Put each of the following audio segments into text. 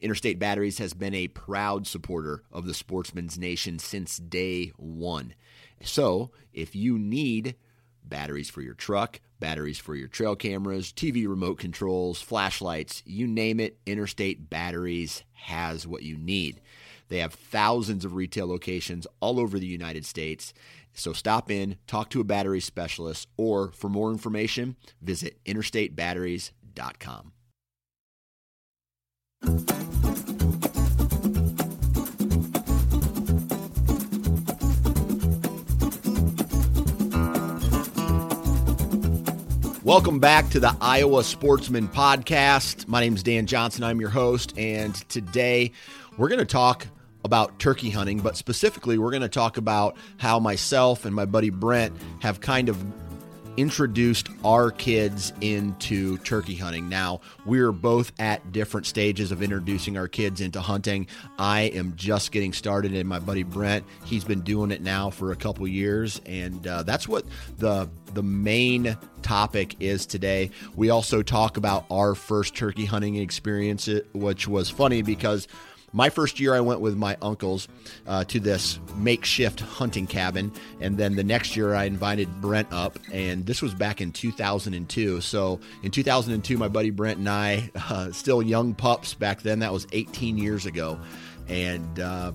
Interstate Batteries has been a proud supporter of the Sportsman's Nation since day one. So, if you need batteries for your truck, batteries for your trail cameras, TV remote controls, flashlights, you name it, Interstate Batteries has what you need. They have thousands of retail locations all over the United States. So stop in, talk to a battery specialist, or for more information, visit interstatebatteries.com. Welcome back to the Iowa Sportsman Podcast. My name is Dan Johnson. I'm your host, and today we're going to talk about turkey hunting, but specifically, we're going to talk about how myself and my buddy Brent have kind of introduced our kids into turkey hunting. Now, we're both at different stages of introducing our kids into hunting. I am just getting started, and my buddy Brent, he's been doing it now for a couple years, and uh, that's what the the main topic is today. We also talk about our first turkey hunting experience, which was funny because my first year, I went with my uncles uh, to this makeshift hunting cabin, and then the next year, I invited Brent up, and this was back in 2002. So in 2002, my buddy Brent and I, uh, still young pups back then, that was 18 years ago, and uh,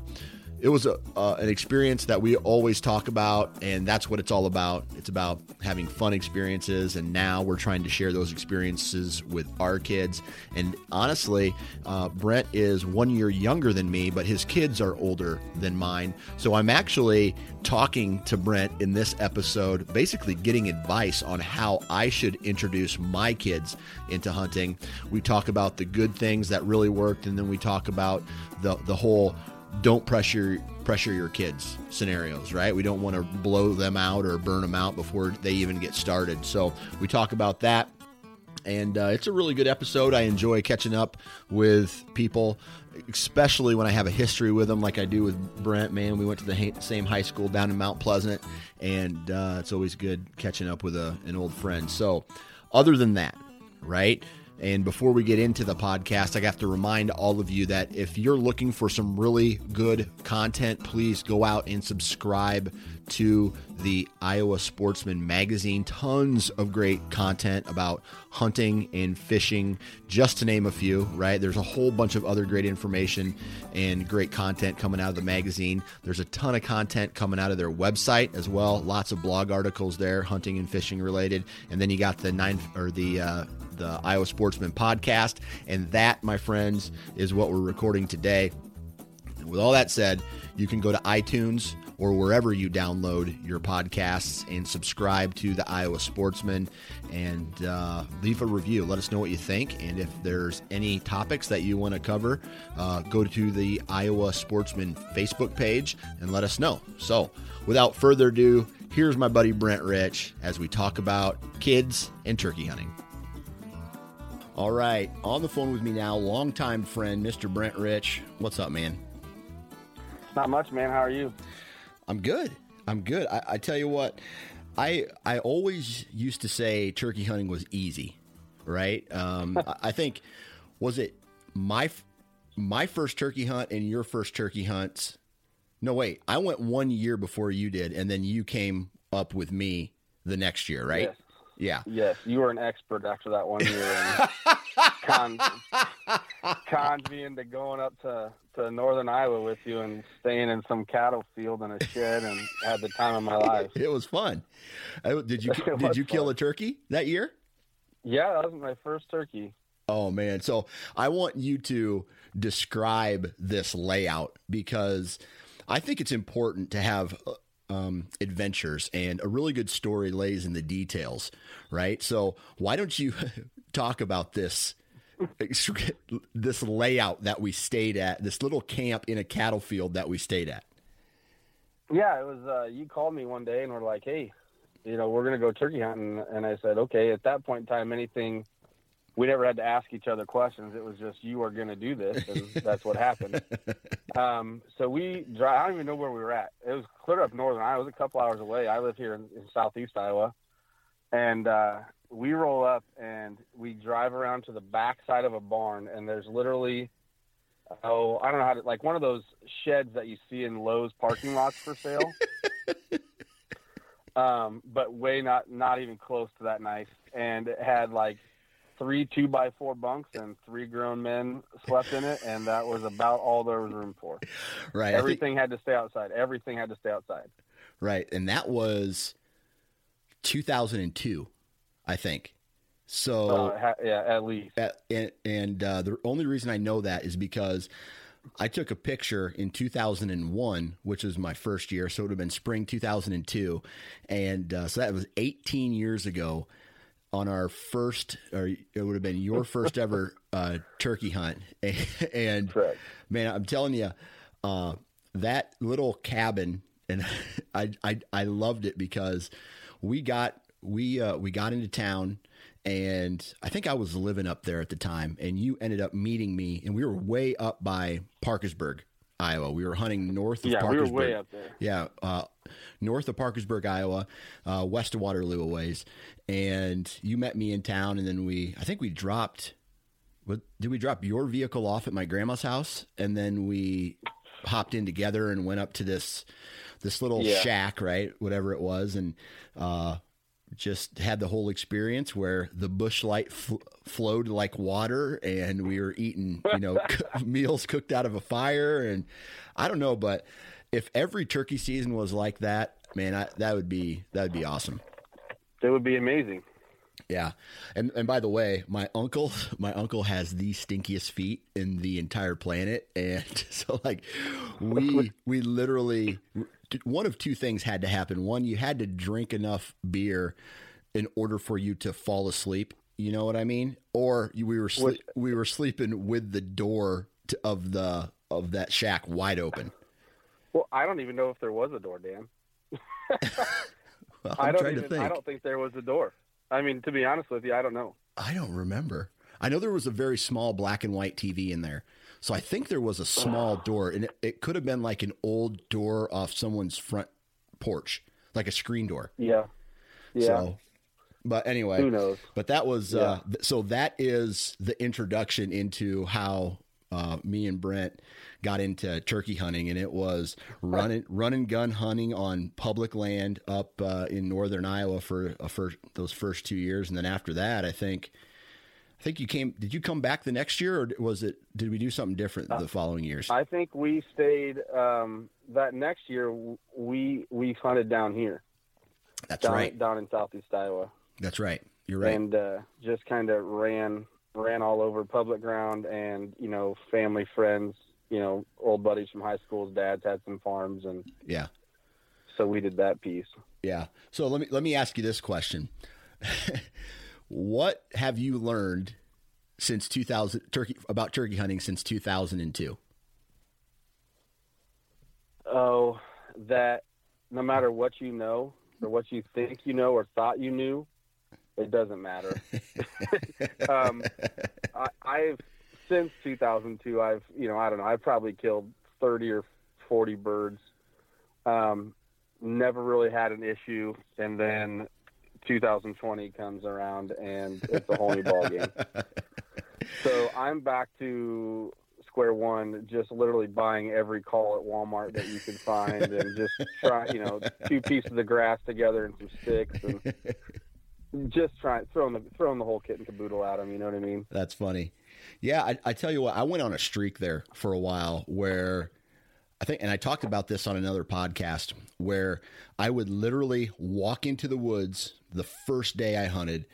it was a, uh, an experience that we always talk about, and that's what it's all about. It's about having fun experiences, and now we're trying to share those experiences with our kids. And honestly, uh, Brent is one year younger than me, but his kids are older than mine. So I'm actually talking to Brent in this episode, basically getting advice on how I should introduce my kids into hunting. We talk about the good things that really worked, and then we talk about the the whole don't pressure pressure your kids scenarios, right? We don't want to blow them out or burn them out before they even get started. So we talk about that. And uh, it's a really good episode. I enjoy catching up with people, especially when I have a history with them, like I do with Brent. Man, we went to the ha- same high school down in Mount Pleasant, and uh, it's always good catching up with a, an old friend. So, other than that, right? And before we get into the podcast, I have to remind all of you that if you're looking for some really good content, please go out and subscribe to the Iowa Sportsman magazine. Tons of great content about hunting and fishing, just to name a few, right? There's a whole bunch of other great information and great content coming out of the magazine. There's a ton of content coming out of their website as well. Lots of blog articles there, hunting and fishing related. And then you got the nine or the uh, the Iowa Sportsman podcast. And that, my friends, is what we're recording today. And with all that said, you can go to iTunes or wherever you download your podcasts and subscribe to the Iowa Sportsman and uh, leave a review. Let us know what you think. And if there's any topics that you want to cover, uh, go to the Iowa Sportsman Facebook page and let us know. So, without further ado, here's my buddy Brent Rich as we talk about kids and turkey hunting. All right, on the phone with me now, longtime friend, Mr. Brent Rich. What's up, man? Not much, man. How are you? I'm good. I'm good. I, I tell you what, I I always used to say turkey hunting was easy, right? Um, I think was it my my first turkey hunt and your first turkey hunts. No, wait. I went one year before you did, and then you came up with me the next year, right? Yes. Yeah. Yes, you were an expert after that one year. cons, cons me into going up to, to northern Iowa with you and staying in some cattle field in a shed and had the time of my life. It was fun. Did you did you kill fun. a turkey that year? Yeah, that was my first turkey. Oh man. So I want you to describe this layout because I think it's important to have um, adventures and a really good story lays in the details, right? So why don't you talk about this this layout that we stayed at, this little camp in a cattle field that we stayed at? Yeah, it was. Uh, you called me one day and were like, "Hey, you know, we're gonna go turkey hunting," and I said, "Okay." At that point in time, anything we never had to ask each other questions. It was just you are gonna do this, and that's what happened. Um, so we drive. I don't even know where we were at. It was clear up northern Iowa. It was a couple hours away. I live here in, in southeast Iowa, and uh, we roll up and we drive around to the back side of a barn, and there's literally oh, I don't know how to like one of those sheds that you see in Lowe's parking lots for sale. um, but way not not even close to that nice. And it had like three two by four bunks and three grown men slept in it, and that was about all there was room for. Right. I think- Everything had to stay outside. Everything had to stay outside. Right. And that was 2002, I think. So, Uh, ha- yeah, at least. at, and, and uh, the only reason I know that is because I took a picture in 2001, which was my first year. So it would have been spring 2002. And uh, so that was 18 years ago on our first, or it would have been your first ever uh, turkey hunt. and Correct. man, I'm telling you, uh, that little cabin, and I, I I loved it because we got we uh, we got into town, and I think I was living up there at the time, and you ended up meeting me, and we were way up by Parkersburg, Iowa. We were hunting north of Yeah, we were way up there. Yeah, uh, north of Parkersburg, Iowa, uh, west of Waterloo a ways, and you met me in town, and then we I think we dropped. What, did we drop your vehicle off at my grandma's house, and then we hopped in together and went up to this this little Yeah. shack, right? Whatever it was, and uh, just had the whole experience where the Busch Light fl- flowed like water, and we were eating, you know, meals cooked out of a fire, and I don't know, but if every turkey season was like that, man, I, that would be that would be awesome. It would be amazing. Yeah, and and by the way, my uncle, my uncle has the stinkiest feet in the entire planet, and so like we we literally one of two things had to happen. One, you had to drink enough beer in order for you to fall asleep. You know what I mean? Or you, we were Which- we were sleeping with the door to, of the of that shack wide open. Well, I don't even know if there was a door, Dan. Well, I don't even. to think. I don't think there was a door. I mean, to be honest with you, I don't know. I don't remember. I know there was a very small black and white TV in there. So I think there was a small door, and it, it could have been like an old door off someone's front porch, like a screen door. Yeah. Yeah. So, but anyway, Who knows? but that was uh, th- so that is the introduction into how uh, me and Brent got into turkey hunting, and it was running run and gun hunting on public land up uh, in northern Iowa for uh, for those first two years, and then after that, I think. I think you came. Did you come back the next year, or was it? Did we do something different the following years? I think we stayed um, that next year. We we hunted down here, That's down, right. down in southeast Iowa, That's right. You're right. and uh, just kind of ran ran all over public ground, and you know, family, friends, you know, old buddies from high schools, dads had some farms, and yeah. so we did that piece. Yeah. So let me let me ask you this question: What have you learned since 2000 turkey about turkey hunting since 2002? Oh, that no matter what you know or what you think you know or thought you knew, it doesn't matter. um, I, I've since 2002, I've you know I don't know I've probably killed 30 or 40 birds. Um, never really had an issue, and then 2020 comes around and it's a whole new ballgame. So I'm back to square one, just literally buying every call at Walmart that you can find, and just try, you know, two pieces of the grass together and some sticks, and just trying throwing the throwing the whole kit and caboodle at them. You know what I mean? That's funny. Yeah, I, I tell you what, I went on a streak there for a while where I think, and I talked about this on another podcast where I would literally walk into the woods the first day I hunted,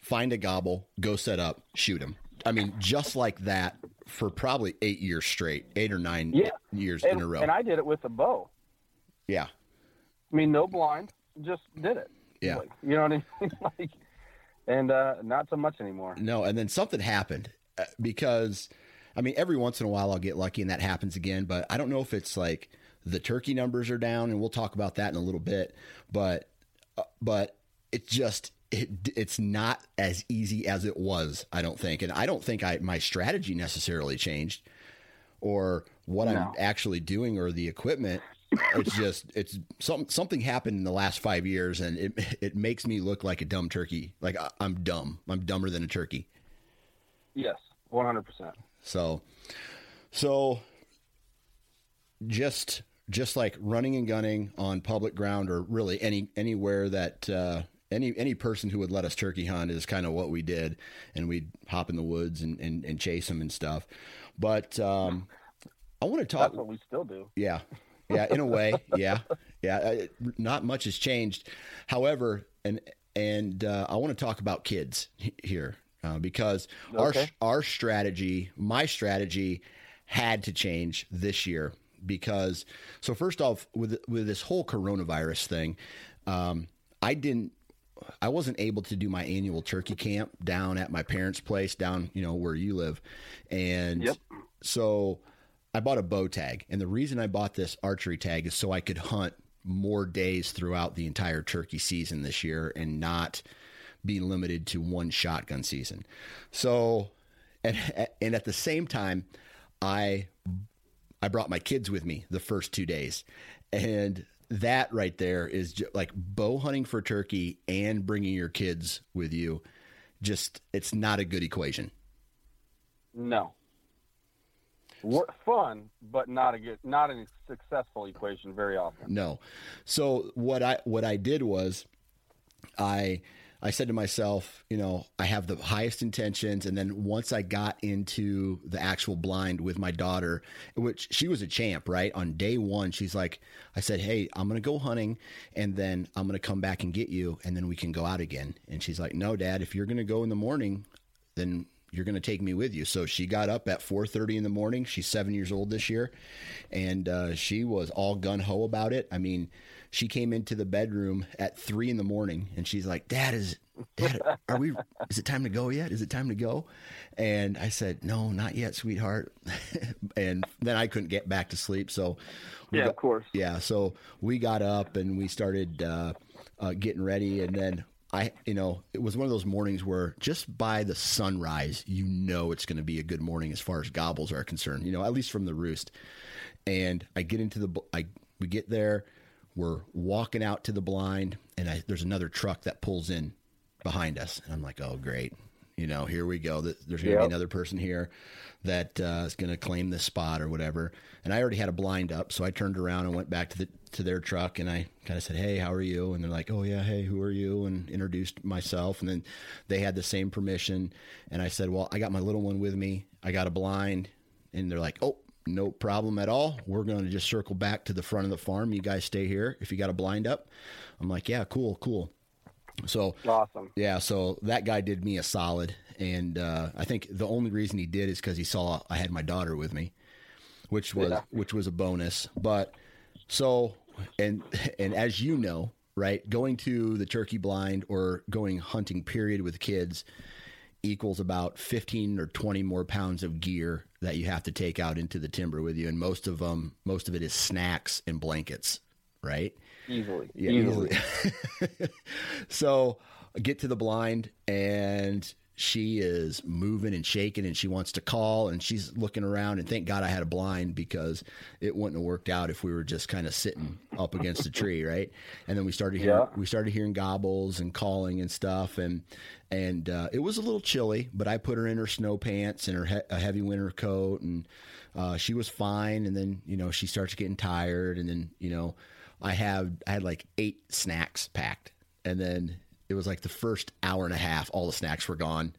find a gobble, go set up, shoot him. I mean, just like that for probably eight years straight, eight or nine Yeah. years And, in a row. and I did it with a bow. yeah, I mean, no blind, just did it. Yeah. Like, you know what I mean? like, and uh, not so much anymore. No, and then something happened uh, because, I mean, every once in a while I'll get lucky and that happens again, but I don't know if it's like the turkey numbers are down, and we'll talk about that in a little bit. But, but it just it it's not as easy as it was. I don't think, and I don't think I my strategy necessarily changed, or what I'm actually doing, or the equipment. It's just it's something something happened in the last five years, and it it makes me look like a dumb turkey. Like I- I'm dumb. I'm dumber than a turkey. Yes, one hundred percent. So, so just just like running and gunning on public ground, or really any anywhere that uh, any any person who would let us turkey hunt is kind of what we did, and we'd hop in the woods and and, and chase them and stuff. But um, I want to talk. That's what we still do. Yeah. Yeah, in a way. Yeah. Yeah. Not much has changed. However, and and uh, I want to talk about kids here uh, because Okay. our our strategy, my strategy, had to change this year because so first off with with this whole coronavirus thing, um, I didn't. I wasn't able to do my annual turkey camp down at my parents' place down, you know, where you live. And Yep. so I bought a bow tag, and the reason I bought this archery tag is so I could hunt more days throughout the entire turkey season this year and not be limited to one shotgun season. So, and and at the same time, I I brought my kids with me the first two days, and that right there is ju- like bow hunting for turkey and bringing your kids with you. Just it's not a good equation. No. Fun, but not a good, not a successful equation very often. No. So what I what I did was I I said to myself, you know, I have the highest intentions and then once I got into the actual blind with my daughter, which she was a champ, right? On day 1, she's like I said, "Hey, I'm going to go hunting and then I'm going to come back and get you and then we can go out again." And she's like, "No, dad, if you're going to go in the morning, then you're going to take me with you. So she got up at 4:30 in the morning. She's seven years old this year, and uh, she was all gun ho about it. I mean, she came into the bedroom at three in the morning, and she's like, "Dad, is Dad, are we? Is it time to go yet? Is it time to go?" And I said, "No, not yet, sweetheart." and then I couldn't get back to sleep, so Yeah, got- of course. yeah, so we got up and we started uh, uh, getting ready, and then I, you know, it was one of those mornings where just by the sunrise, you know it's going to be a good morning as far as gobbles are concerned. You know, at least from the roost. And I get into the, I we get there, we're walking out to the blind, and I, there's another truck that pulls in behind us, and I'm like, oh great, you know, here we go. There's going to Yep. be another person here that uh, is going to claim this spot or whatever. And I already had a blind up, so I turned around and went back to the to their truck, and I kind of said, "Hey, how are you?" And they're like, "Oh yeah, hey, who are you?" And introduced myself, and then they had the same permission, and I said, "Well, I got my little one with me. I got a blind," and they're like, "Oh." No problem at all. We're going to just circle back to the front of the farm. You guys stay here if you got a blind up. I'm like, yeah, cool, cool. So Awesome. yeah, so that guy did me a solid, and uh, I think the only reason he did is because he saw I had my daughter with me, which was Yeah. which was a bonus. But so and and as you know, right, going to the turkey blind or going hunting period with kids equals about 15 or 20 more pounds of gear that you have to take out into the timber with you and most of them most of it is snacks and blankets right Easily. yeah, Easily. easily. so get to the blind and she is moving and shaking and she wants to call and she's looking around and thank God I had a blind because it wouldn't have worked out if we were just kind of sitting up against a tree, right? And then we started hearing Yeah. we started hearing gobbles and calling and stuff and and uh, it was a little chilly, but I put her in her snow pants and her he- a heavy winter coat and uh, she was fine and then you know she starts getting tired and then you know I have I had like eight snacks packed, and then it was like the first hour and a half, all the snacks were gone,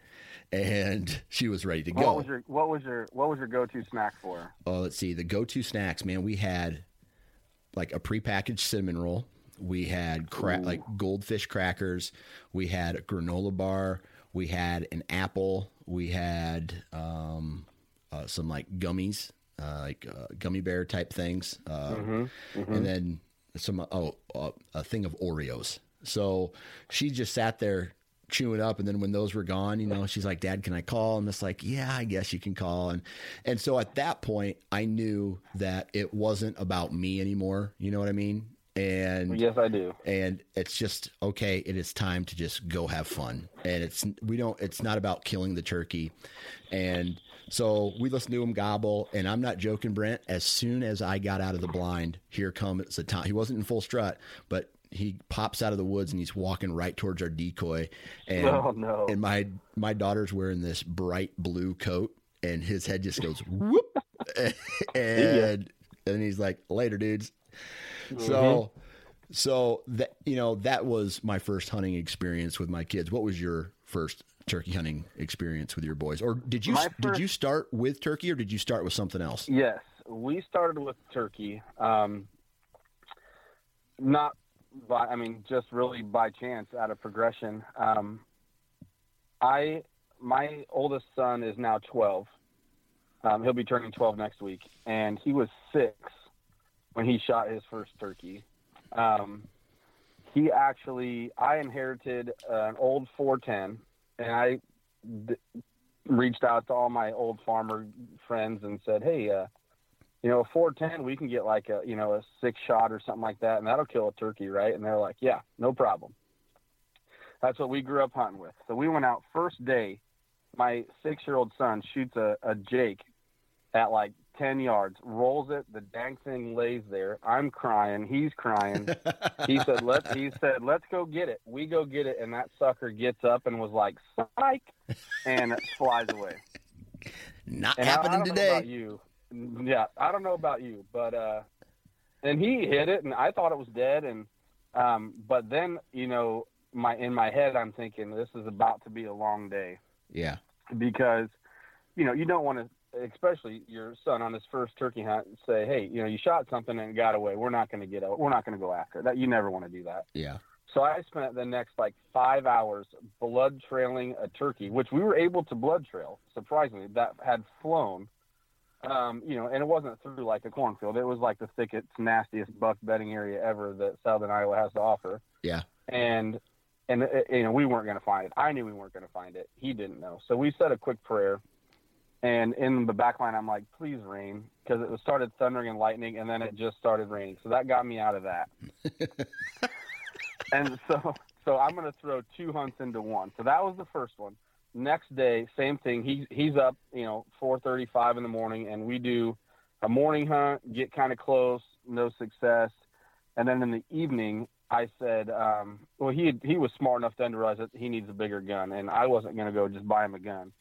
and she was ready to go. What go. was your what was your what was your go to snack for? Oh, let's see. The go-to snacks, man. We had like a prepackaged cinnamon roll. We had cra- like goldfish crackers. We had a granola bar. We had an apple. We had um, uh, some like gummies, uh, like uh, gummy bear type things, uh, and then some oh uh, a thing of Oreos. So she just sat there chewing up and then when those were gone you know she's like dad can i call? And it's like yeah i guess you can call. And and so at that point i knew that it wasn't about me anymore you know what i mean? And Yes, I do. and it's just okay it is time to just go have fun. And it's we don't it's not about killing the turkey. And so we listened to him gobble. And i'm not joking brent as soon as i got out of the blind here comes the time he wasn't in full strut but he pops out of the woods and he's walking right towards our decoy. And Oh, no. and my my daughter's wearing this bright blue coat and his head just goes whoop. And and he's like later dudes. So so that you know that was my first hunting experience with my kids. What was your first turkey hunting experience with your boys? Or did you My did you start with turkey or did you start with something else? Yes, we started with turkey. Um, not by, I mean, just really by chance, out of progression. Um, I, my oldest son is now 12. Um, he'll be turning 12 next week, and he was six when he shot his first turkey. Um, he actually, I inherited an old 410, and I d- reached out to all my old farmer friends and said, "Hey, uh, you know, a 410, we can get like a, you know, a six shot or something like that, and that'll kill a turkey, right?" And they're like, "Yeah, no problem." That's what we grew up hunting with. So we went out first day. My six-year-old son shoots a, a Jake at like 10 yards, rolls it. The dang thing lays there. I'm crying. He's crying. he said, "Let." He said, "Let's go get it." We go get it, and that sucker gets up and was like, "Psych," and flies away. not And I- I, happening don't Know today about you, yeah, I don't know about you, but uh, and he hit it, and I thought it was dead, and um, but then you know, my in my head, I'm thinking this is about to be a long day. Yeah. Because you know you don't want to especially your son on his first turkey hunt say hey you know you shot something and got away. We're not going to get out. We're not going to go after it. that you never want to do that. Yeah. So i spent the next like five hours blood trailing a turkey which we were able to blood trail surprisingly that had flown um, you know and it wasn't through like a cornfield it was like the thickest nastiest buck bedding area ever that southern iowa has to offer yeah and and uh, you know we weren't going to find it. I knew we weren't going to find it. He didn't know. So we said a quick prayer, and in the back line, I'm like, "Please rain," because it started thundering and lightning, and then it just started raining. So that got me out of that. and so so I'm going to throw two hunts into one. So that was the first one. Next day, same thing. He he's up, you know, 4:35 in the morning, and we do a morning hunt, get kind of close, no success, and then in the evening, I said, um, well, he he was smart enough to realize that he needs a bigger gun, and I wasn't going to go just buy him a gun.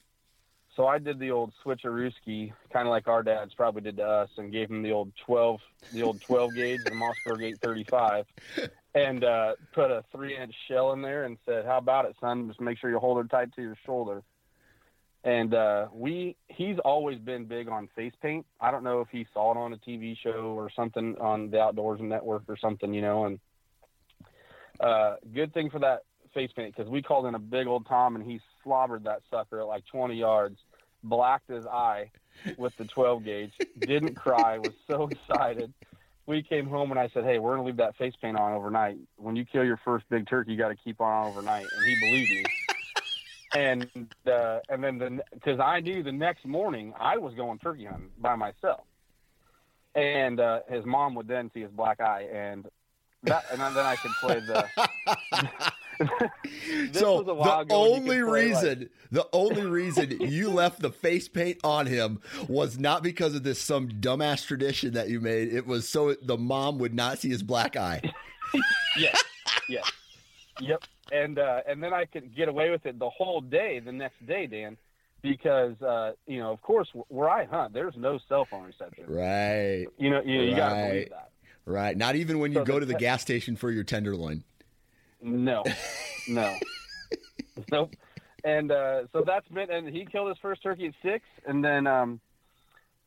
So I did the old switcherooski, kind of like our dads probably did to us, and gave him the old 12, the old 12 gauge, the Mossberg 835, and uh, put a three inch shell in there, and said, "How about it, son? Just make sure you hold it tight to your shoulder." And uh, we, he's always been big on face paint. I don't know if he saw it on a TV show or something on the Outdoors Network or something, you know, and uh, good thing for that face paint because we called in a big old Tom and he slobbered that sucker at like 20 yards, blacked his eye with the 12 gauge, didn't cry, was so excited. We came home and I said, "Hey, we're gonna leave that face paint on overnight. When you kill your first big turkey, you got to keep on overnight." And he believed me. And uh, and then the because I knew the next morning I was going turkey hunting by myself, and uh, his mom would then see his black eye, and that and then I could play the. So was a while the ago when you only play, like- reason the only reason you left the face paint on him was not because of this some dumbass tradition that you made. It was so the mom would not see his black eye. Yes, yes, yep. And uh, and then I could get away with it the whole day, the next day, Dan, because uh, you know, of course, where I hunt, there's no cell phone reception. right. You know, you, you got to believe that. right. Not even when you So go the to the gas station for your tenderloin No, no, nope. And uh, so that's been, and he killed his first turkey at six, and then um,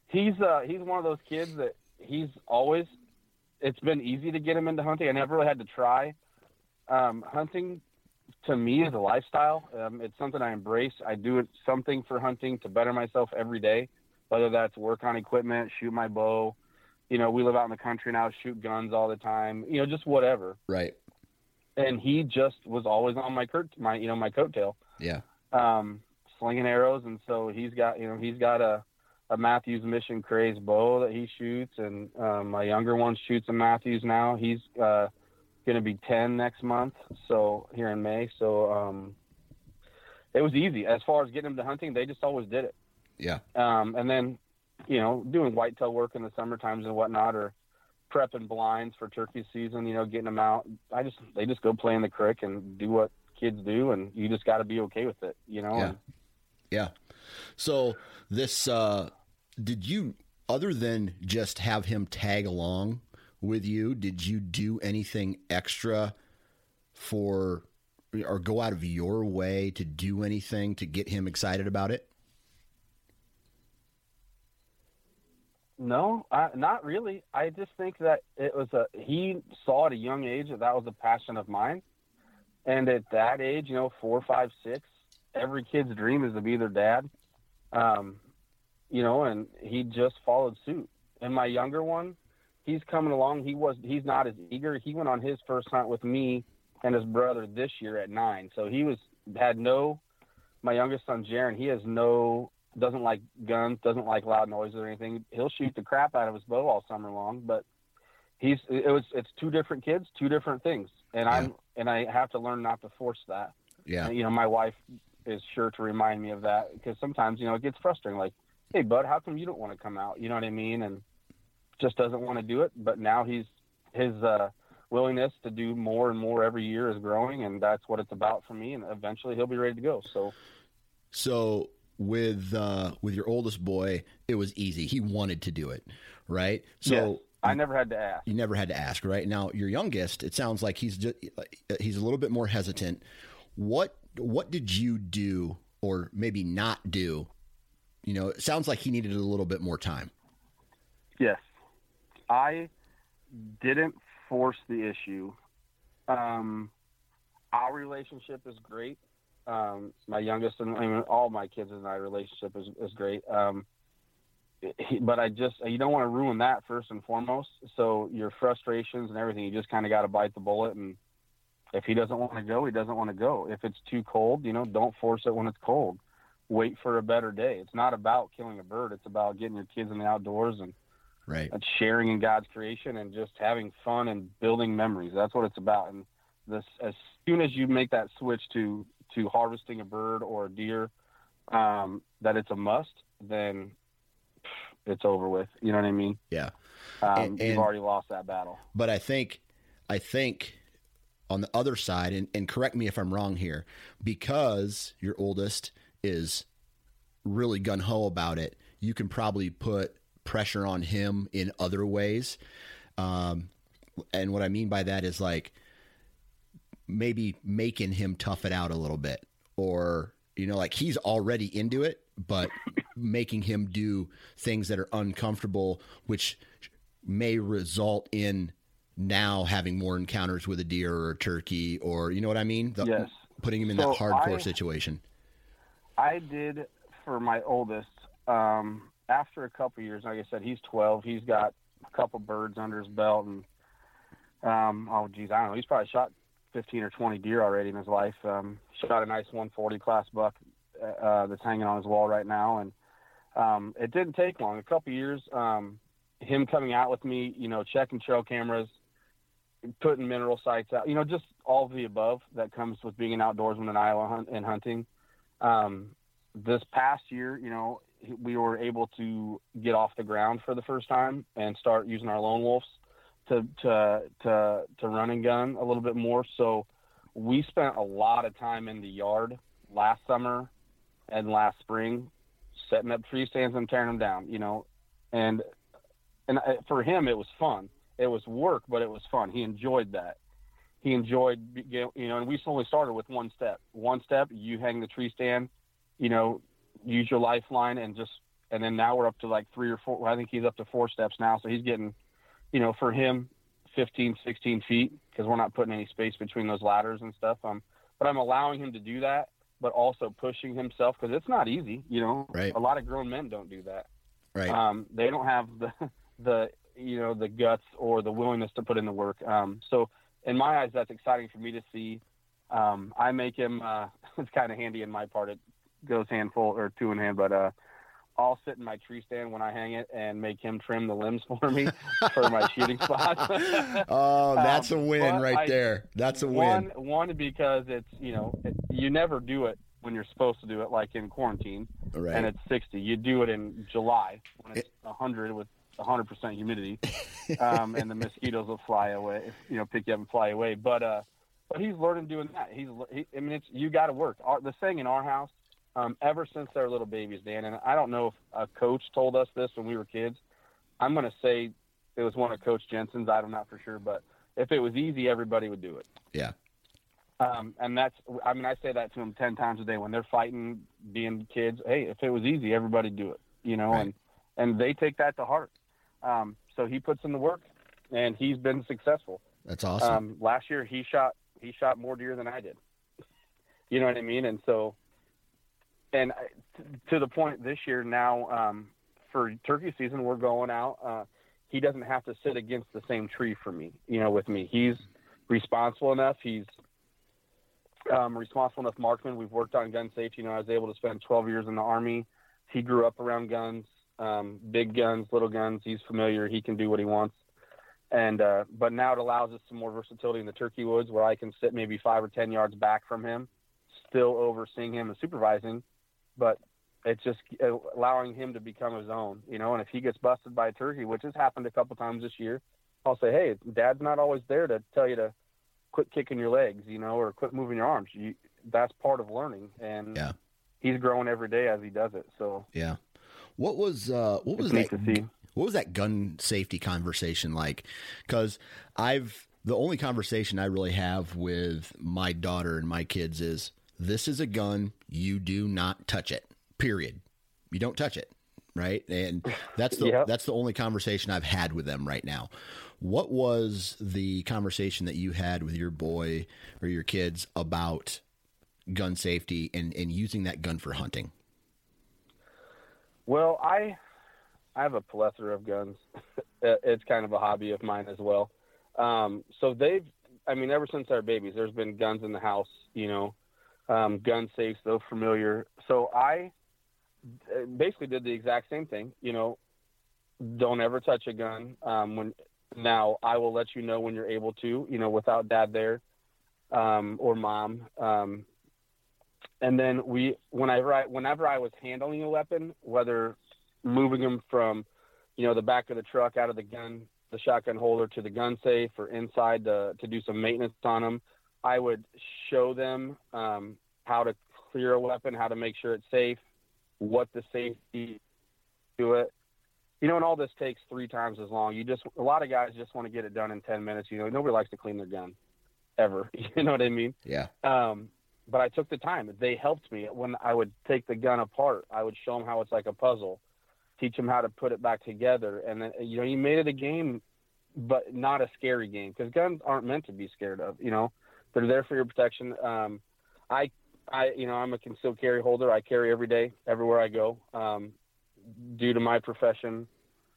he's uh, he's one of those kids that he's always. It's been easy to get him into hunting. I never really had to try. Um, hunting to me is a lifestyle. Um, it's something I embrace. I do something for hunting to better myself every day, whether that's work on equipment, shoot my bow. You know, we live out in the country now, shoot guns all the time. You know, just whatever. Right. And he just was always on my curt, my you know my coattail. Yeah. Um, slinging arrows, and so he's got you know he's got a a Mathews Mission Craze bow that he shoots, and um, my younger one shoots a Mathews now. He's uh, going to be 10 next month, so here in May. So um, it was easy as far as getting them to hunting. They just always did it. Yeah. Um, and then, you know, doing whitetail work in the summer times and whatnot, or prepping blinds for turkey season. You know, getting them out. I just they just go play in the creek and do what kids do, and you just got to be okay with it. You know. Yeah. Yeah. So this uh did you other than just have him tag along with you, did you do anything extra for or go out of your way to do anything to get him excited about it? No, I, not really. I just think that it was a he saw at a young age that that was a passion of mine, and at that age, you know, four, five, six, every kid's dream is to be their dad, um, you know, and he just followed suit. And my younger one, he's coming along. He was he's not as eager. He went on his first hunt with me and his brother this year at nine, so he was had no. My youngest son, Jaron, he has no doesn't like guns, doesn't like loud noises or anything. He'll shoot the crap out of his bow all summer long, but he's it was it's two different kids, two different things, and Yeah. I'm and I have to learn not to force that. Yeah. And, you know, my wife is sure to remind me of that because sometimes you know it gets frustrating. Like, hey, bud, how come you don't want to come out? You know what I mean? And just doesn't want to do it. But now he's his uh, willingness to do more and more every year is growing, and that's what it's about for me. And eventually he'll be ready to go. So So with uh with your oldest boy, it was easy. He wanted to do it, right? So yes, I never had to ask. you never had to ask, right? Now, your youngest, it sounds like he's just he's a little bit more hesitant. What what did you do or maybe not do? You know, it sounds like he needed a little bit more time. Yes. I didn't force the issue. Um, our relationship is great. Um, my youngest and I mean, all my kids and I relationship is, is great. Um, he, but I just, you don't want to ruin that first and foremost. So your frustrations and everything, you just kind of got to bite the bullet. And if he doesn't want to go, he doesn't want to go. If it's too cold, you know, don't force it when it's cold. Wait for a better day. It's not about killing a bird. It's about getting your kids in the outdoors and Right. and sharing in God's creation and just having fun and building memories. That's what it's about. And this, as soon as you make that switch to to harvesting a bird or a deer, um, that it's a must, then it's over with. You know what I mean? Yeah. Um, And- you've already lost that battle. But I think I think on the other side, and, and correct me if I'm wrong here, because your oldest is really gun ho about it, you can probably put pressure on him in other ways. Um, and what I mean by that is like maybe making him tough it out a little bit, or you know, like he's already into it, but making him do things that are uncomfortable, which may result in now having more encounters with a deer or a turkey, or you know what I mean? The- Yes. putting him in So that hardcore I- situation. I did for my oldest. Um, after a couple years, like I said, he's 12. He's got a couple birds under his belt, and um, oh geez, I don't know. He's probably shot 15 or 20 deer already in his life. Um, shot a nice 140 class buck uh, that's hanging on his wall right now, and um, it didn't take long. A couple years, um, him coming out with me, you know, checking trail cameras, putting mineral sites out, you know, just all of the above that comes with being an outdoorsman in Iowa hunt, and hunting. Um, this past year, you know, we were able to get off the ground for the first time and start using our lone wolves to to to to run and gun a little bit more. So we spent a lot of time in the yard last summer and last spring, setting up tree stands and tearing them down. You know, and and for him it was fun. It was work, but it was fun. He enjoyed that. he enjoyed, you know, and we only started with one step. One step, you hang the tree stand, you know, use your lifeline and just, and then now we're up to like three or four. I think he's up to four steps now. So he's getting, you know, for him, 15, 16 feet because we're not putting any space between those ladders and stuff. Um, but I'm allowing him to do that, but also pushing himself because it's not easy. You know, right. a lot of grown men don't do that. Right. Um, they don't have the, the, you know, the guts or the willingness to put in the work. Um, so in my eyes, that's exciting for me to see. Um, I make him, uh, it's kind of handy in my part. It goes handful or two in hand, but, uh, I'll sit in my tree stand when I hang it and make him trim the limbs for me for my shooting spot. oh, that's um, a win right I, there. That's a win. One, one because it's you know it, you never do it when you're supposed to do it, like in quarantine, right. and it's 60. You do it in July when it's 100 with 100% humidity, um, and the mosquitoes will fly away. You know, pick you up and fly away. But uh, but he's learning doing that. He's he, I mean, it's you got to work. Our, the saying in our house um, ever since they're little babies, Dan. And I don't know if a coach told us this when we were kids. I'm going to say it was one of Coach Jensen's. I'm not know for sure, but if it was easy, everybody would do it. Yeah. Um, and that's, I mean, I say that to them 10 times a day when they're fighting, being kids. Hey, if it was easy, everybody do it, you know, right. and, and they take that to heart. Um, so he puts in the work and he's been successful. That's awesome. Um, last year he shot, he shot more deer than I did. You know what I mean? And so, and to the point this year now um, for turkey season, we're going out. Uh, he doesn't have to sit against the same tree for me, you know, with me. He's responsible enough. He's um, responsible enough marksman. We've worked on gun safety. You know, I was able to spend 12 years in the army. He grew up around guns, um, big guns, little guns. He's familiar. He can do what he wants. And uh, but now it allows us some more versatility in the turkey woods, where I can sit maybe five or ten yards back from him, still overseeing him and supervising, but it's just allowing him to become his own, you know. And if he gets busted by a turkey, which has happened a couple times this year, I'll say, hey, Dad's not always there to tell you to quit kicking your legs, you know, or quit moving your arms. You, that's part of learning, and yeah. he's growing every day as he does it. So yeah, what was uh, what was that? What was that gun safety conversation like? Because I've the only conversation I really have with my daughter and my kids is this is a gun. You do not touch it. Period. You don't touch it. Right. And that's the yep. that's the only conversation I've had with them right now. What was the conversation that you had with your boy or your kids about gun safety and, and using that gun for hunting? Well, I I have a plethora of guns. it's kind of a hobby of mine as well. Um, so they've, I mean, ever since our babies, there's been guns in the house. You know, um, gun safes, those familiar. So I uh, basically did the exact same thing. You know, don't ever touch a gun. Um, when now I will let you know when you're able to. You know, without dad there um, or mom. Um, and then we, whenever I, whenever I was handling a weapon, whether moving them from, you know, the back of the truck out of the gun, the shotgun holder to the gun safe or inside to, to do some maintenance on them, I would show them um, how to clear a weapon, how to make sure it's safe, what the safety do it. You know, and all this takes three times as long. You just a lot of guys just want to get it done in ten minutes. You know, nobody likes to clean their gun, ever. You know what I mean? Yeah. Um, but I took the time. They helped me when I would take the gun apart. I would show them how it's like a puzzle, teach them how to put it back together, and then you know, you made it a game, but not a scary game because guns aren't meant to be scared of. You know, they're there for your protection. Um, I, I, you know, I'm a concealed carry holder. I carry every day, everywhere I go. Um, due to my profession,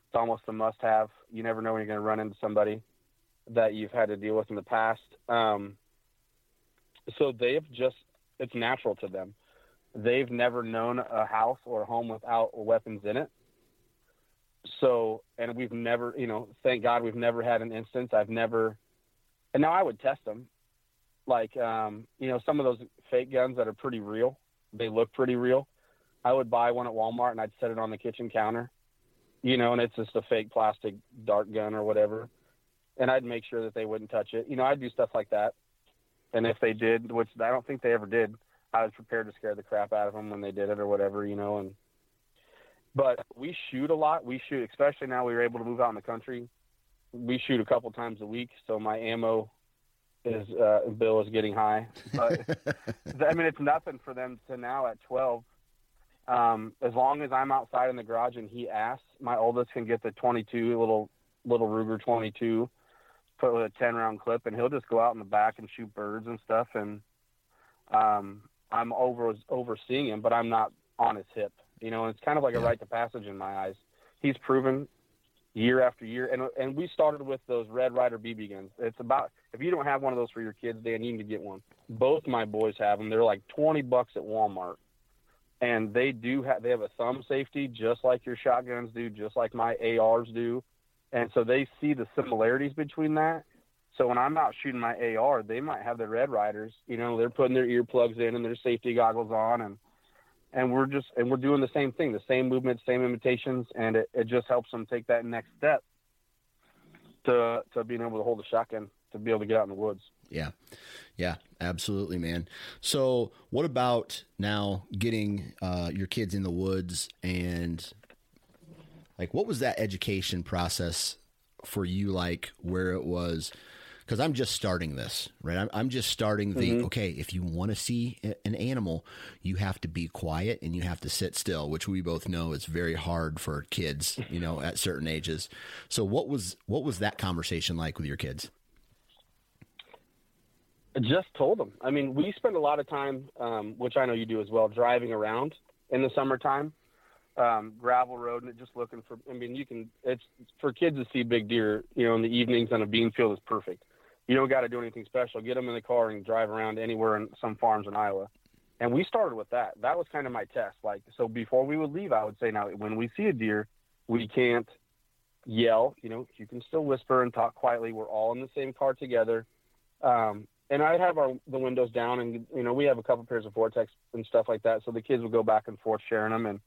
it's almost a must-have. You never know when you're going to run into somebody that you've had to deal with in the past. Um, so they've just, it's natural to them. They've never known a house or a home without weapons in it. So, and we've never, you know, thank God we've never had an instance. I've never, and now I would test them like um, you know some of those fake guns that are pretty real. They look pretty real. I would buy one at Walmart and I'd set it on the kitchen counter, you know, and it's just a fake plastic dart gun or whatever. And I'd make sure that they wouldn't touch it. You know, I'd do stuff like that. And if they did, which I don't think they ever did, I was prepared to scare the crap out of them when they did it or whatever, you know. And but we shoot a lot. We shoot, especially now we were able to move out in the country. We shoot a couple times a week, so my ammo his uh, bill is getting high. But I mean, it's nothing for them to now at 12. Um, as long as I'm outside in the garage and he asks, my oldest can get the 22 little little Ruger 22, put with a 10 round clip, and he'll just go out in the back and shoot birds and stuff. And um, I'm over overseeing him, but I'm not on his hip. You know, it's kind of like a rite of passage in my eyes. He's proven year after year, and and we started with those Red Ryder BB guns. It's about if you don't have one of those for your kids, Dan, you need to get one. Both my boys have them. They're like twenty bucks at Walmart, and they do have they have a thumb safety just like your shotguns do, just like my ARs do, and so they see the similarities between that. So when I'm out shooting my AR, they might have the Red Ryders. You know, they're putting their earplugs in and their safety goggles on, and and we're just and we're doing the same thing, the same movements, same imitations, and it, it just helps them take that next step to to being able to hold a shotgun to be able to get out in the woods. Yeah. Yeah, absolutely, man. So, what about now getting uh, your kids in the woods and like what was that education process for you like where it was because I'm just starting this, right? I'm, I'm just starting the mm-hmm. okay. If you want to see an animal, you have to be quiet and you have to sit still, which we both know is very hard for kids, you know, at certain ages. So, what was what was that conversation like with your kids? I just told them. I mean, we spend a lot of time, um, which I know you do as well, driving around in the summertime, um, gravel road, and just looking for. I mean, you can. It's for kids to see big deer. You know, in the evenings on a bean field is perfect. You don't got to do anything special. Get them in the car and drive around anywhere in some farms in Iowa. And we started with that. That was kind of my test. Like, so before we would leave, I would say, now when we see a deer, we can't yell. You know, you can still whisper and talk quietly. We're all in the same car together. Um, and I'd have our the windows down, and you know we have a couple pairs of Vortex and stuff like that, so the kids would go back and forth sharing them, and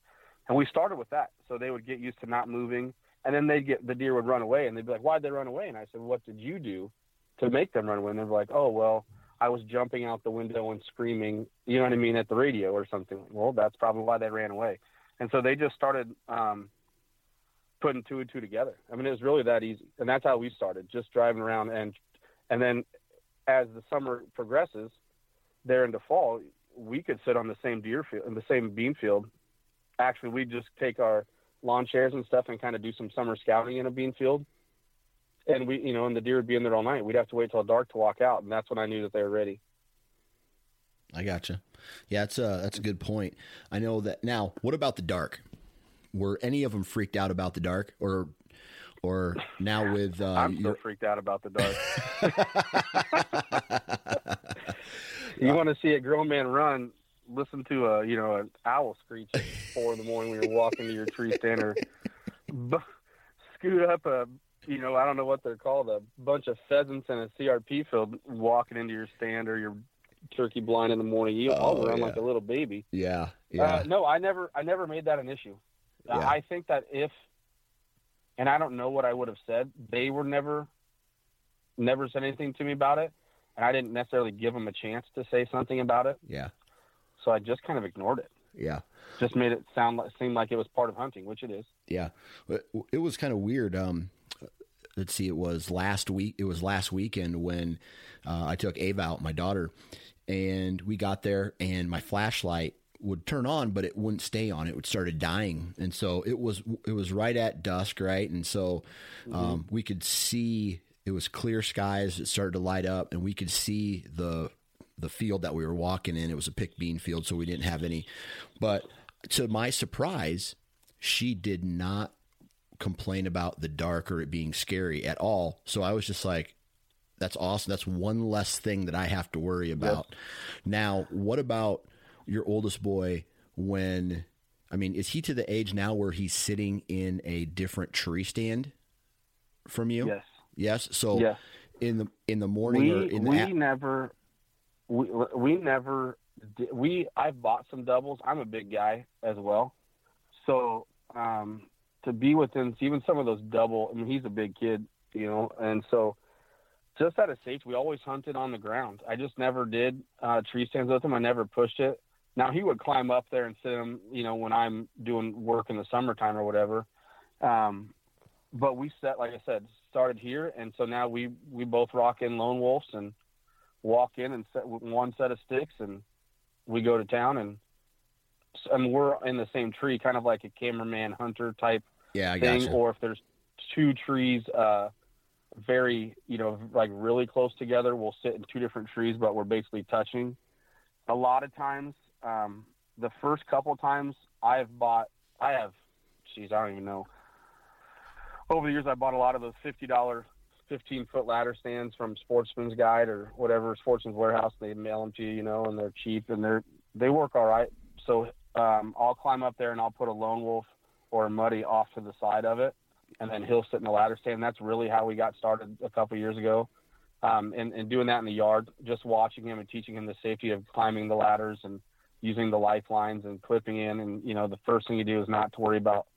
and we started with that, so they would get used to not moving, and then they'd get the deer would run away, and they'd be like, "Why'd they run away?" And I said, "What did you do to make them run away?" And they're like, "Oh well, I was jumping out the window and screaming, you know what I mean, at the radio or something." Well, that's probably why they ran away, and so they just started um, putting two and two together. I mean, it was really that easy, and that's how we started, just driving around and and then as the summer progresses, there into fall, we could sit on the same deer field, in the same bean field. Actually, we just take our lawn chairs and stuff and kind of do some summer scouting in a bean field. And we, you know, and the deer would be in there all night. We'd have to wait till dark to walk out, and that's when I knew that they were ready. I gotcha. Yeah, that's a that's a good point. I know that. Now, what about the dark? Were any of them freaked out about the dark, or or now with uh, I'm so freaked out about the dark. you want to see a grown man run? Listen to a you know an owl screech at four in the morning when you're walking to your tree stand, or b- scoot up a you know I don't know what they're called a bunch of pheasants in a CRP field walking into your stand or your turkey blind in the morning. You all oh, run yeah. like a little baby. Yeah, yeah. Uh, no, I never I never made that an issue. Yeah. I think that if and I don't know what I would have said. They were never, never said anything to me about it, and I didn't necessarily give them a chance to say something about it. Yeah. So I just kind of ignored it. Yeah. Just made it sound like, seem like it was part of hunting, which it is. Yeah. It was kind of weird. Um, let's see, it was last week. It was last weekend when uh, I took Ava out, my daughter, and we got there, and my flashlight would turn on, but it wouldn't stay on. It would started dying, and so it was it was right at dusk, right, and so um, mm-hmm. we could see it was clear skies. It started to light up, and we could see the the field that we were walking in. It was a pick bean field, so we didn't have any. But to my surprise, she did not complain about the dark or it being scary at all. So I was just like, that's awesome. That's one less thing that I have to worry about. Yep. Now, what about your oldest boy when I mean, is he to the age now where he's sitting in a different tree stand from you? Yes. Yes. So yes. in the in the morning we, or in we the we never we we never we I've bought some doubles. I'm a big guy as well, so um, to be within even some of those double. I mean, he's a big kid, you know, and so just out of safety, we always hunted on the ground. I just never did uh, tree stands with him. I never pushed it. Now he would climb up there and sit him, you know, when I'm doing work in the summertime or whatever. Um, but we set, like I said, started here, and so now we we both rock in lone wolves, and walk in and set with one set of sticks, and we go to town, and and we're in the same tree, kind of like a cameraman hunter type Yeah, I thing, gotcha. or if there's two trees, uh, very you know like really close together, we'll sit in two different trees, but we're basically touching. A lot of times, um, the first couple times I've bought, I have, geez, I don't even know. Over the years, I bought a lot of those fifty dollar, fifteen foot ladder stands from Sportsman's Guide or whatever Sportsman's Warehouse. They mail them to you, you know, and they're cheap and they're they work all right. So um, I'll climb up there and I'll put a lone wolf or muddy off to the side of it, and then he'll sit in the ladder stand. That's really how we got started a couple years ago, um, and, and doing that in the yard, just watching him and teaching him the safety of climbing the ladders and using the lifelines and clipping in. And you know, the first thing you do is not to worry about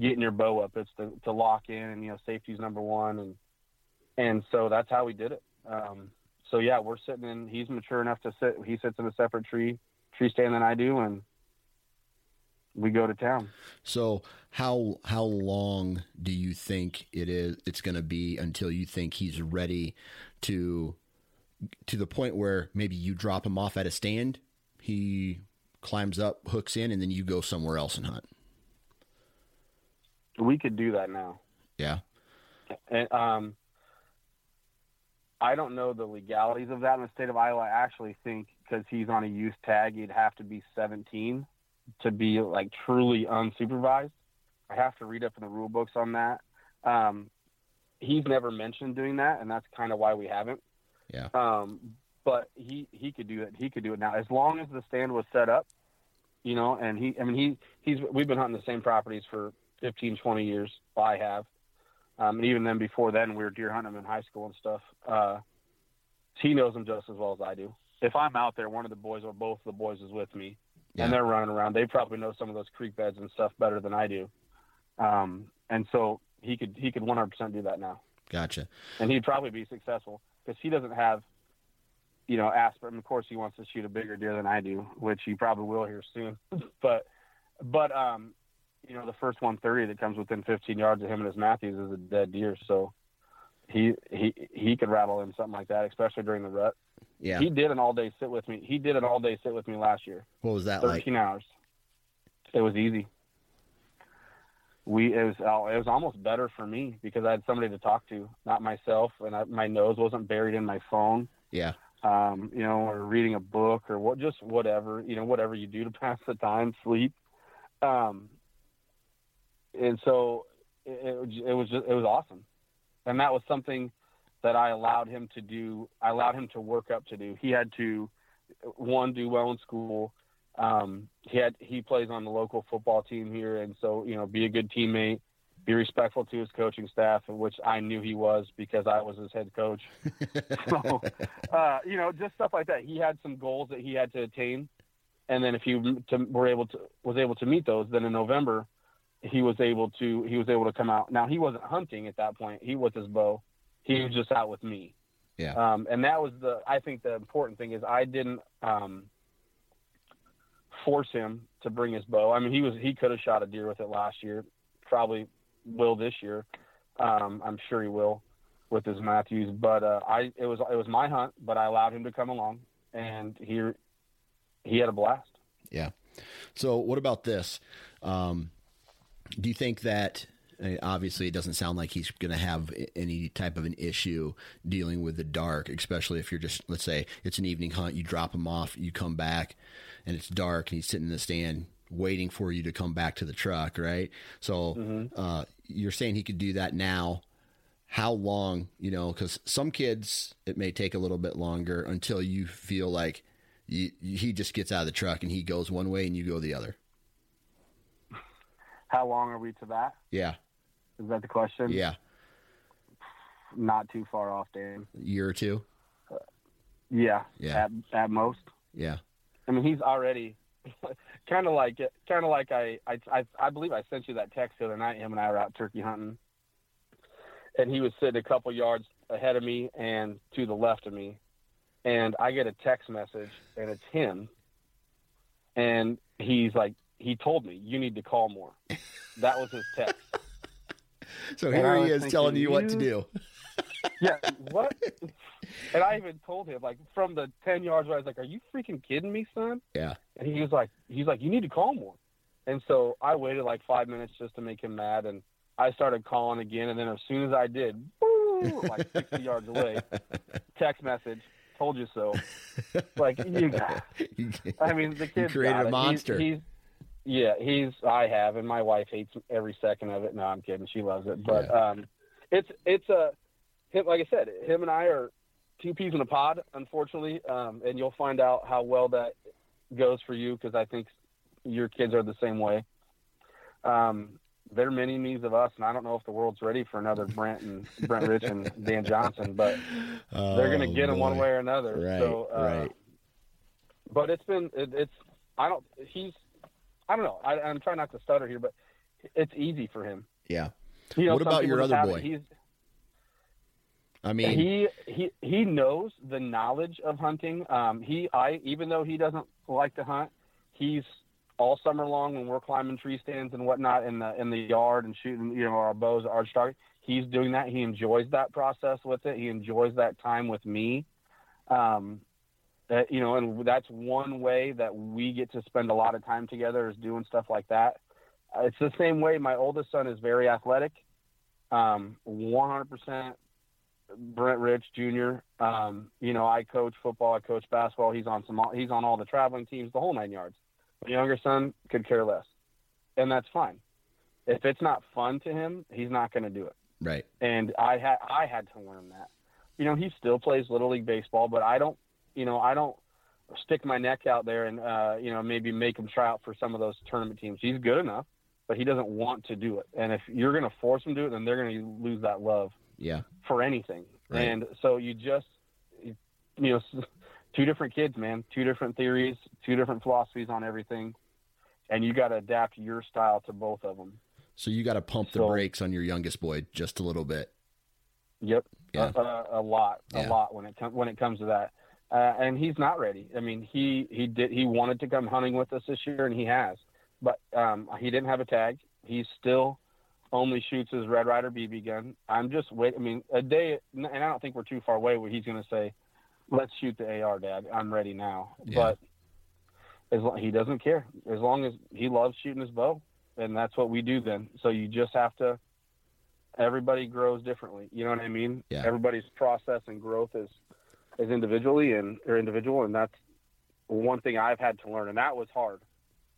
getting your bow up; it's to, to lock in, and you know, safety's number one. And and so that's how we did it. Um, so yeah, we're sitting in. He's mature enough to sit. He sits in a separate tree tree stand than I do, and we go to town. So how how long do you think it is it's going to be until you think he's ready to to the point where maybe you drop him off at a stand, he climbs up, hooks in, and then you go somewhere else and hunt? We could do that now. Yeah. And um, I don't know the legalities of that in the state of Iowa. I actually think because he's on a youth tag, he'd have to be 17 to be like truly unsupervised. I have to read up in the rule books on that. Um, he's never mentioned doing that, and that's kind of why we haven't. Yeah. Um, but he he could do it. He could do it now as long as the stand was set up, you know. And he, I mean, he he's we've been hunting the same properties for 15, 20 years. I have. Um, and even then, before then, we were deer hunting in high school and stuff. Uh, he knows them just as well as I do. If I'm out there, one of the boys or both of the boys is with me, Yeah. and they're running around. They probably know some of those creek beds and stuff better than I do. Um, and so he could he could 100% do that now, Gotcha. and he'd probably be successful because he doesn't have, you know, aspirin. Of course, he wants to shoot a bigger deer than I do, which he probably will here soon. but but um, you know, the first 130 that comes within 15 yards of him and his Mathews is a dead deer. So he he he could rattle in something like that, especially during the rut. Yeah. He did an all day sit with me. He did an all day sit with me last year, what was that like? 13 hours. It was easy. We it was uh, it was almost better for me because I had somebody to talk to, not myself, and I, my nose wasn't buried in my phone. Yeah. Um, you know, or reading a book or what, just whatever, you know, whatever you do to pass the time, sleep. Um, and so it, it was just, it was awesome. And that was something that I allowed him to do. I allowed him to work up to do. He had to, one, do well in school. Um, he had, he plays on the local football team here. And so, you know, be a good teammate, be respectful to his coaching staff, which I knew he was because I was his head coach. so, uh, you know, just stuff like that. He had some goals that he had to attain, and then if he to, were able to was able to meet those, then in November he was able to he was able to come out. Now he wasn't hunting at that point; he was his bow. He was just out with me. Yeah. Um, and that was the I think the important thing is I didn't um, force him to bring his bow. I mean, he was he could have shot a deer with it last year, probably will this year. Um, I'm sure he will with his Mathews. But uh, I it was it was my hunt, but I allowed him to come along, and he he had a blast. Yeah. So, what about this? Um, do you think that obviously it doesn't sound like he's going to have any type of an issue dealing with the dark, especially if you're just, let's say, it's an evening hunt, you drop him off, you come back, and it's dark, and he's sitting in the stand waiting for you to come back to the truck, right? So, uh, you're saying he could do that now. How long, you know, because some kids, it may take a little bit longer until you feel like you, he just gets out of the truck and he goes one way and you go the other. How long are we to that? Yeah. Is that the question? Yeah. Not too far off, Dan. A year or two. Uh, yeah. Yeah. At at most. Yeah. I mean, he's already kind of like kind of like I, I I I believe I sent you that text the other night. Him and I were out turkey hunting, and he was sitting a couple yards ahead of me and to the left of me, and I get a text message, and it's him, and he's like, he told me you need to call more. That was his text. So And here he is telling you what to do. yeah, what? And I even told him, like, from the 10 yards, Where I was like, are you freaking kidding me, son? Yeah. And he was like, he's like, you need to call more. And so I waited like five minutes just to make him mad. And I started calling again. And then as soon as I did, boo, like 60 yards away, text message, told you so. Like, you, got, I mean, the kid created a monster. He's, he's, yeah, he's, I have, and my wife hates every second of it. No, I'm kidding. She loves it. But, Yeah. um, it's, it's a, him, like I said, him and I are two peas in a pod, unfortunately. Um, and you'll find out how well that goes for you because I think your kids are the same way. Um, they're mini me's of us, and I don't know if the world's ready for another Brent and Brent Rich and Dan Johnson, but they're going to Oh, get them one way or another. Right, so, uh, right. But it's been it, it's I don't he's I don't know I, I'm trying not to stutter here, but it's easy for him. Yeah. You know, What about your other boy? He's I mean, he he he knows the knowledge of hunting. Um, he I even though he doesn't like to hunt, he's all summer long when we're climbing tree stands and whatnot in the in the yard and shooting you know our bows arch target. He's doing that. He enjoys that process with it. He enjoys that time with me. Um, that you know, and that's one way that we get to spend a lot of time together is doing stuff like that. Uh, it's the same way. My oldest son is very athletic, um, 100% Brent Rich Jr. Um, you know, I coach football, I coach basketball. He's on some, he's on all the traveling teams, the whole nine yards. My younger son could care less, and that's fine. If it's not fun to him, he's not going to do it. right. And I had, I had to learn that. You know, he still plays little league baseball, but I don't, you know, I don't stick my neck out there and, uh, you know, maybe make him try out for some of those tournament teams. He's good enough, but he doesn't want to do it. And if you're going to force him to do it, then they're going to lose that love Yeah. for anything. Right. And so you just, you know, two different kids, man, two different theories, two different philosophies on everything. And you got to adapt your style to both of them. So you got to pump the So- brakes on your youngest boy just a little bit. Yep. Yeah. A, a, a lot, Yeah. a lot when it comes when it comes to that. Uh, and he's not ready. I mean, he he did he wanted to come hunting with us this year, and he has, but um, he didn't have a tag. He still only shoots his Red Ryder BB gun. I'm just wait. I mean, a day, and I don't think we're too far away where he's going to say, "Let's shoot the AR, Dad. I'm ready now." Yeah. But as long, he doesn't care as long as he loves shooting his bow, and that's what we do then. So you just have to everybody grows differently. You know what I mean? Yeah. Everybody's process and growth is is individually and or individual, and that's one thing I've had to learn, and that was hard,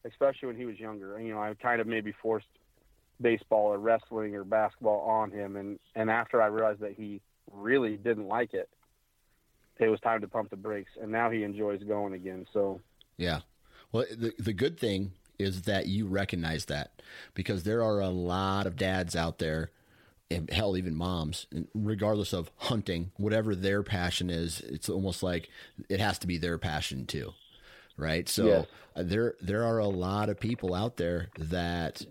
especially when he was younger. You know, I kind of maybe forced baseball or wrestling or basketball on him, and and after I realized that he really didn't like it, it was time to pump the brakes, and now he enjoys going again. So Yeah. Well, the the good thing is that you recognize that because there are a lot of dads out there, hell, even moms, regardless of hunting, whatever their passion is, it's almost like it has to be their passion too, right? So Yes. uh, there there are a lot of people out there that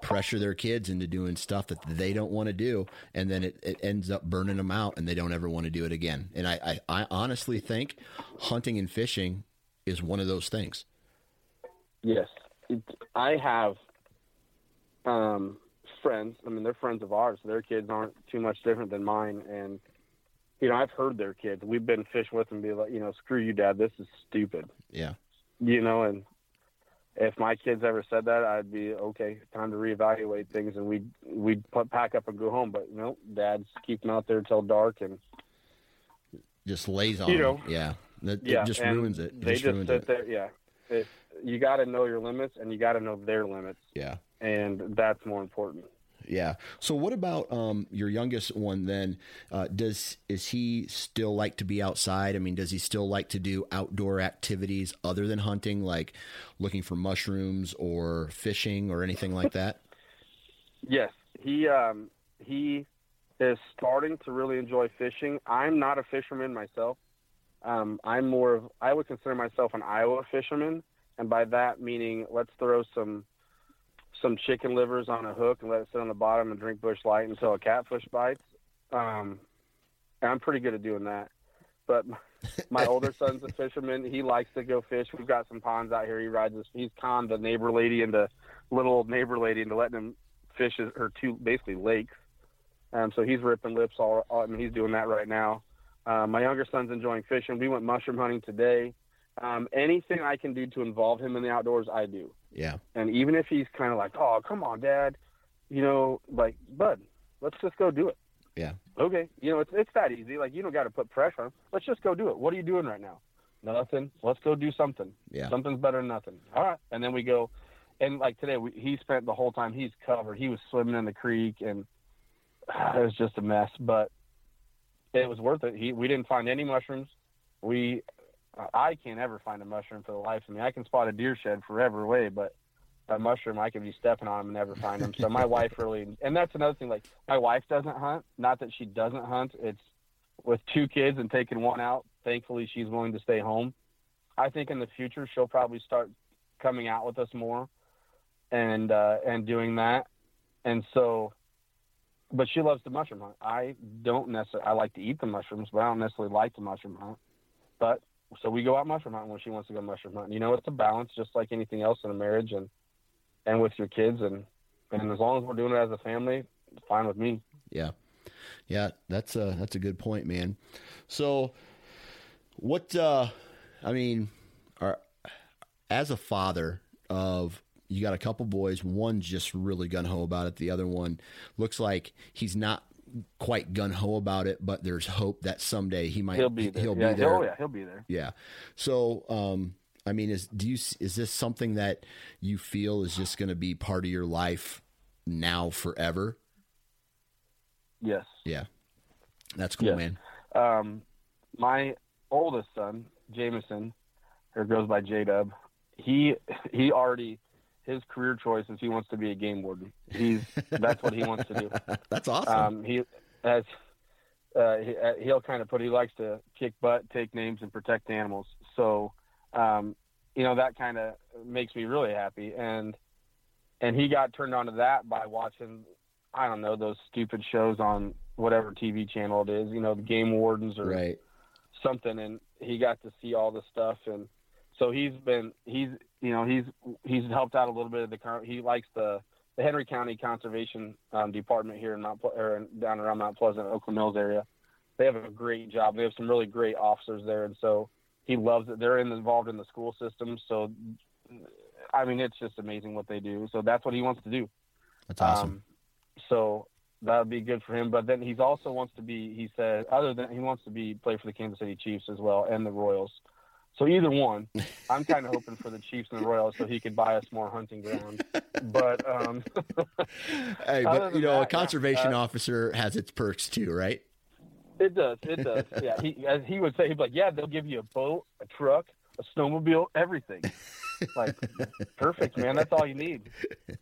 pressure their kids into doing stuff that they don't want to do and then it, it ends up burning them out and they don't ever want to do it again and I, I, I honestly think hunting and fishing is one of those things Yes, it, I have um, friends. I mean, they're friends of ours. Their kids aren't too much different than mine, and you know, I've heard their kids. We've been fishing with them, be like, you know, screw you, dad. This is stupid. yeah You know, and if my kids ever said that, I'd be okay. Time to reevaluate things, and we we'd put, pack up and go home. But you know, dads keep them out there till dark, and just lays on You them. know. yeah that, yeah, it just ruins it, it They just, just sit it there. Yeah, it, you got to know your limits, and you got to know their limits, yeah and that's more important. Yeah. So what about um, your youngest one then? Uh, does is he still like to be outside? I mean, does he still like to do outdoor activities other than hunting, like looking for mushrooms or fishing or anything like that? Yes, he um, he is starting to really enjoy fishing. I'm not a fisherman myself. Um, I'm more of I would consider myself an Iowa fisherman, and by that meaning let's throw some some chicken livers on a hook and let it sit on the bottom and drink Busch Light until a catfish bites. Um, and I'm pretty good at doing that. But my older son's a fisherman. He likes to go fish. We've got some ponds out here. He rides this. He's conned the neighbor lady into little old neighbor lady into letting him fish his, her two basically lakes. Um, so he's ripping lips all. all I mean, he's doing that right now. Uh, my younger son's enjoying fishing. We went mushroom hunting today. Um, anything I can do to involve him in the outdoors, I do. Yeah. And even if he's kind of like, "Oh, come on, Dad," you know, like, bud, let's just go do it. Yeah. Okay. You know, it's it's that easy. Like, you don't got to put pressure on. Him. Let's just go do it. What are you doing right now? Nothing. Let's go do something. Yeah. Something's better than nothing. All right. And then we go, and like today, we, he spent the whole time he's covered. He was swimming in the creek, and uh, it was just a mess. But it was worth it. He we didn't find any mushrooms. We I can't ever find a mushroom for the life of me. I can spot a deer shed forever away, but a mushroom I could be stepping on them and never find them. So my wife really, and that's another thing. Like my wife doesn't hunt. Not that she doesn't hunt. It's with two kids and taking one out. Thankfully, she's willing to stay home. I think in the future she'll probably start coming out with us more, and uh, and doing that. And so, but she loves the mushroom hunt. I don't necessarily. I like to eat the mushrooms, but I don't necessarily like the mushroom hunt. But so we go out mushroom hunting when she wants to go mushroom hunting. You know, it's a balance, just like anything else in a marriage and and with your kids, and and as long as we're doing it as a family, it's fine with me. Yeah, yeah, that's a that's a good point, man. So, what? uh I mean, are as a father of you got a couple boys, one's just really gun ho about it. The other one looks like he's not quite gun ho about it, but there's hope that someday he might He'll be there. He'll yeah, be there. He'll, yeah, he'll be there. Yeah. So, um, I mean, is do you is this something that you feel is just going to be part of your life now forever? Yes. Yeah, that's cool, Yes. man. Um, my oldest son, Jameson, or goes by J Dub, he he already his career choice is he wants to be a game warden. He's that's what he wants to do. that's awesome. Um, he has uh, he, uh, he'll kind of put he likes to kick butt, take names, and protect animals. So, um, you know that kind of makes me really happy. And and he got turned on to that by watching I don't know those stupid shows on whatever TV channel it is. You know, the game wardens or right. something, and he got to see all the stuff. And so he's been he's you know he's he's helped out a little bit of the current. He likes the the Henry County Conservation um, Department here in Mount or down around Mount Pleasant, Oakland Mills area. They have a great job. They have some really great officers there, and so he loves it. They're in, involved in the school system, so I mean it's just amazing what they do. So that's what he wants to do. That's awesome. Um, so that would be good for him. But then he's also wants to be. He said other than he wants to be play for the Kansas City Chiefs as well and the Royals. So either one, I'm kind of hoping for the Chiefs and the Royals so he could buy us more hunting ground. But um, hey, but you know, a that, yeah, conservation uh, officer has its perks too, right? it does, it does. Yeah, he as he would say, he'd be like, yeah, they'll give you a boat, a truck, a snowmobile, everything. Like perfect, man. That's all you need.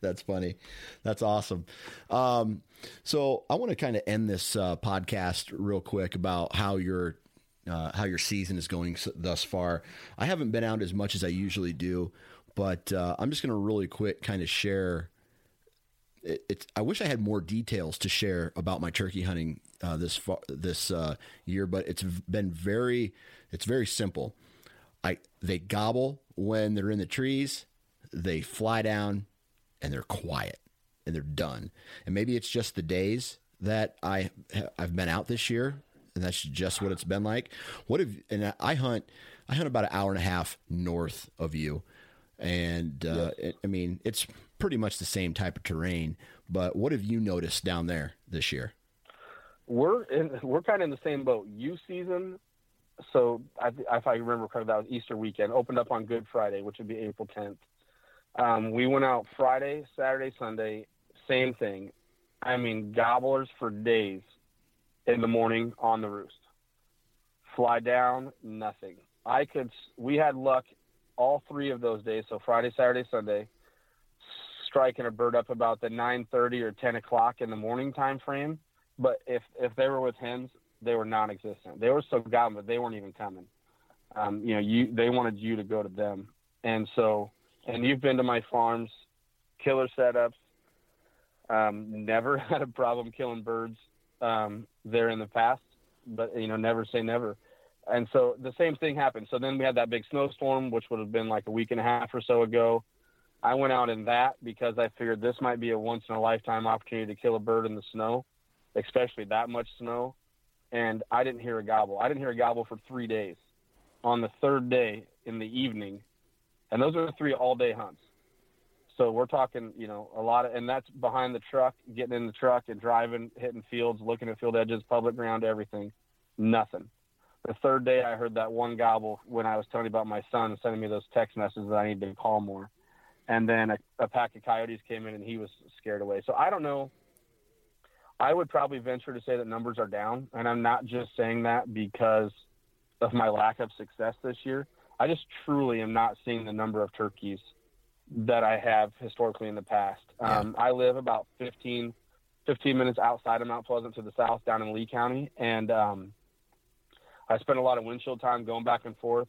That's funny. That's awesome. Um, so I want to kind of end this uh, podcast real quick about how your uh, how your season is going thus far. I haven't been out as much as I usually do, but uh, I'm just going to really quick kind of share. It, it's. I wish I had more details to share about my turkey hunting uh, this far, this uh, year, but it's been very. It's very simple. I they gobble when they're in the trees. They fly down and they're quiet and they're done. And maybe it's just the days that I I've been out this year, and that's just what it's been like. What if? And I hunt I hunt about an hour and a half north of you, and uh, it, I mean it's pretty much the same type of terrain. But what have you noticed down there this year? We're in, we're kind of in the same boat. You season, so I, if I remember correctly, that was Easter weekend. Opened up on Good Friday, which would be April 10th. Um, we went out Friday, Saturday, Sunday. Same thing. I mean, gobblers for days in the morning on the roost. Fly down, nothing. I could. We had luck all three of those days. So Friday, Saturday, Sunday, striking a bird up about the 9:30 or 10 o'clock in the morning time frame. But if if they were with hens, they were non-existent. They were so gobbling, but they weren't even coming. Um, you know, you they wanted you to go to them, and so and you've been to my farms, killer setups. Um, never had a problem killing birds um, there in the past, but you know, never say never. And so the same thing happened. So then we had that big snowstorm, which would have been like a week and a half or so ago. I went out in that because I figured this might be a once in a lifetime opportunity to kill a bird in the snow. especially that much snow. And I didn't hear a gobble. I didn't hear a gobble for three days. On the third day in the evening, and those are the three all day hunts. So we're talking, you know, a lot of, and that's behind the truck, getting in the truck and driving, hitting fields, looking at field edges, public ground, everything. Nothing. The third day, I heard that one gobble when I was telling you about my son sending me those text messages that I need to call more. And then a, a pack of coyotes came in and he was scared away. So I don't know. I would probably venture to say that numbers are down. And I'm not just saying that because of my lack of success this year. I just truly am not seeing the number of turkeys that I have historically in the past. Um, I live about 15, 15 minutes outside of Mount Pleasant to the south down in Lee County. And um, I spend a lot of windshield time going back and forth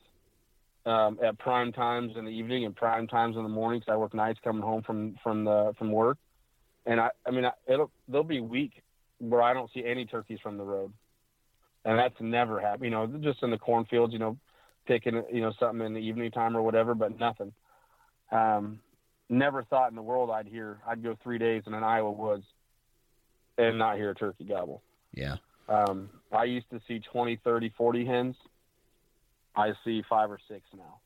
um, at prime times in the evening and prime times in the morning because I work nights coming home from, from, the, from work. And I, I mean, it'll, there'll be week where I don't see any turkeys from the road. And that's never happened, you know, just in the cornfields, you know, picking, you know, something in the evening time or whatever, but nothing. Um, never thought in the world I'd hear, I'd go three days in an Iowa woods and not hear a turkey gobble. Yeah. Um, I used to see 20, 30, 40 hens. I see five or six now.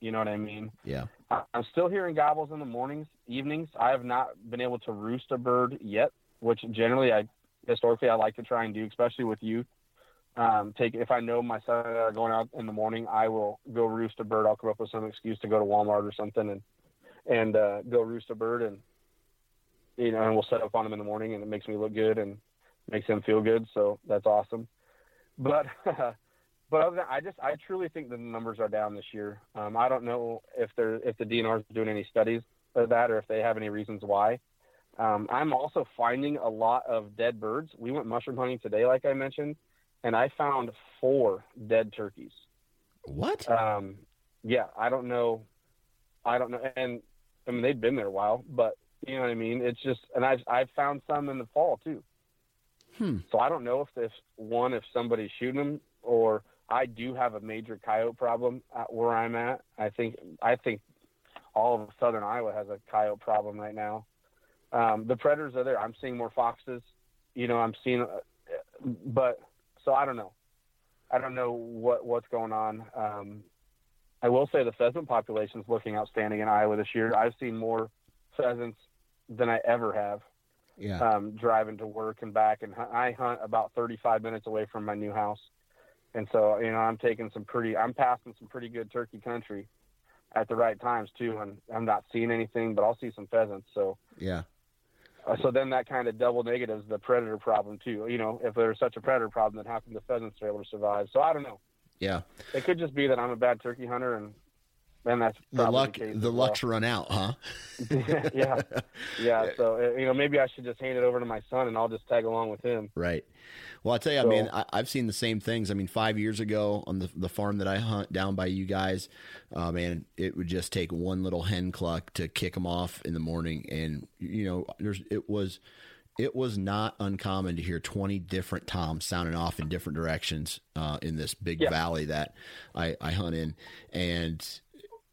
You know what I mean? Yeah. I'm still hearing gobbles in the mornings, evenings. I have not been able to roost a bird yet, which generally I historically I like to try and do, especially with youth. Um, take if I know my son are going out in the morning, I will go roost a bird. I'll come up with some excuse to go to Walmart or something and and uh, go roost a bird and you know and we'll set up on them in the morning and it makes me look good and makes them feel good. So that's awesome. But but other than I just I truly think the numbers are down this year. Um, I don't know if they're if the DNR is doing any studies of that or if they have any reasons why. Um, I'm also finding a lot of dead birds. We went mushroom hunting today, like I mentioned, and I found four dead turkeys. What? Um, yeah, I don't know. I don't know, and I mean they've been there a while, but you know what I mean. It's just, and I've I've found some in the fall too. Hmm. So I don't know if this one, if somebody's shooting them, or I do have a major coyote problem at where I'm at. I think I think all of southern Iowa has a coyote problem right now. Um, the predators are there. I'm seeing more foxes. You know, I'm seeing, uh, but so I don't know. I don't know what what's going on. Um, I will say the pheasant population is looking outstanding in Iowa this year. I've seen more pheasants than I ever have. Yeah. Um, driving to work and back, and I hunt about 35 minutes away from my new house, and so you know I'm taking some pretty, I'm passing some pretty good turkey country at the right times too, and I'm not seeing anything, but I'll see some pheasants. So yeah. Uh, so then that kind of double negatives the predator problem too. You know, if there's such a predator problem, then how come the pheasants are able to survive? So I don't know. Yeah. It could just be that I'm a bad turkey hunter, and that's The luck, the, the luck's run out, huh? yeah, yeah. So uh, you know, maybe I should just hand it over to my son, and I'll just tag along with him. Right. Well, I tell you, I mean, I, I've seen the same things. I mean, five years ago on the the farm that I hunt down by you guys, uh, man, it would just take one little hen cluck to kick them off in the morning, and you know, there's it was. It was not uncommon to hear 20 different toms sounding off in different directions uh, in this big Yeah. valley that I, I hunt in. And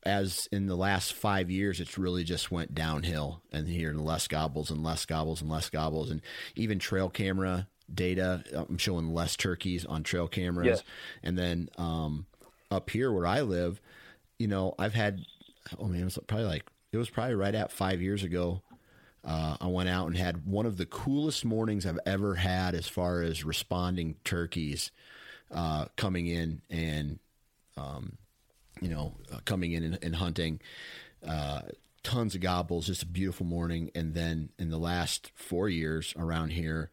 as in the last five years, it's really just went downhill and hearing less gobbles and less gobbles and less gobbles. And even trail camera data, I'm showing less turkeys on trail cameras. Yes. And then um, up here where I live, you know, I've had, oh man, it was probably like, it was probably right at five years ago. Uh, I went out and had one of the coolest mornings I've ever had as far as responding turkeys uh, coming in and um, you know, uh, coming in and, and hunting. Uh, tons of gobbles, just a beautiful morning. And then in the last four years around here,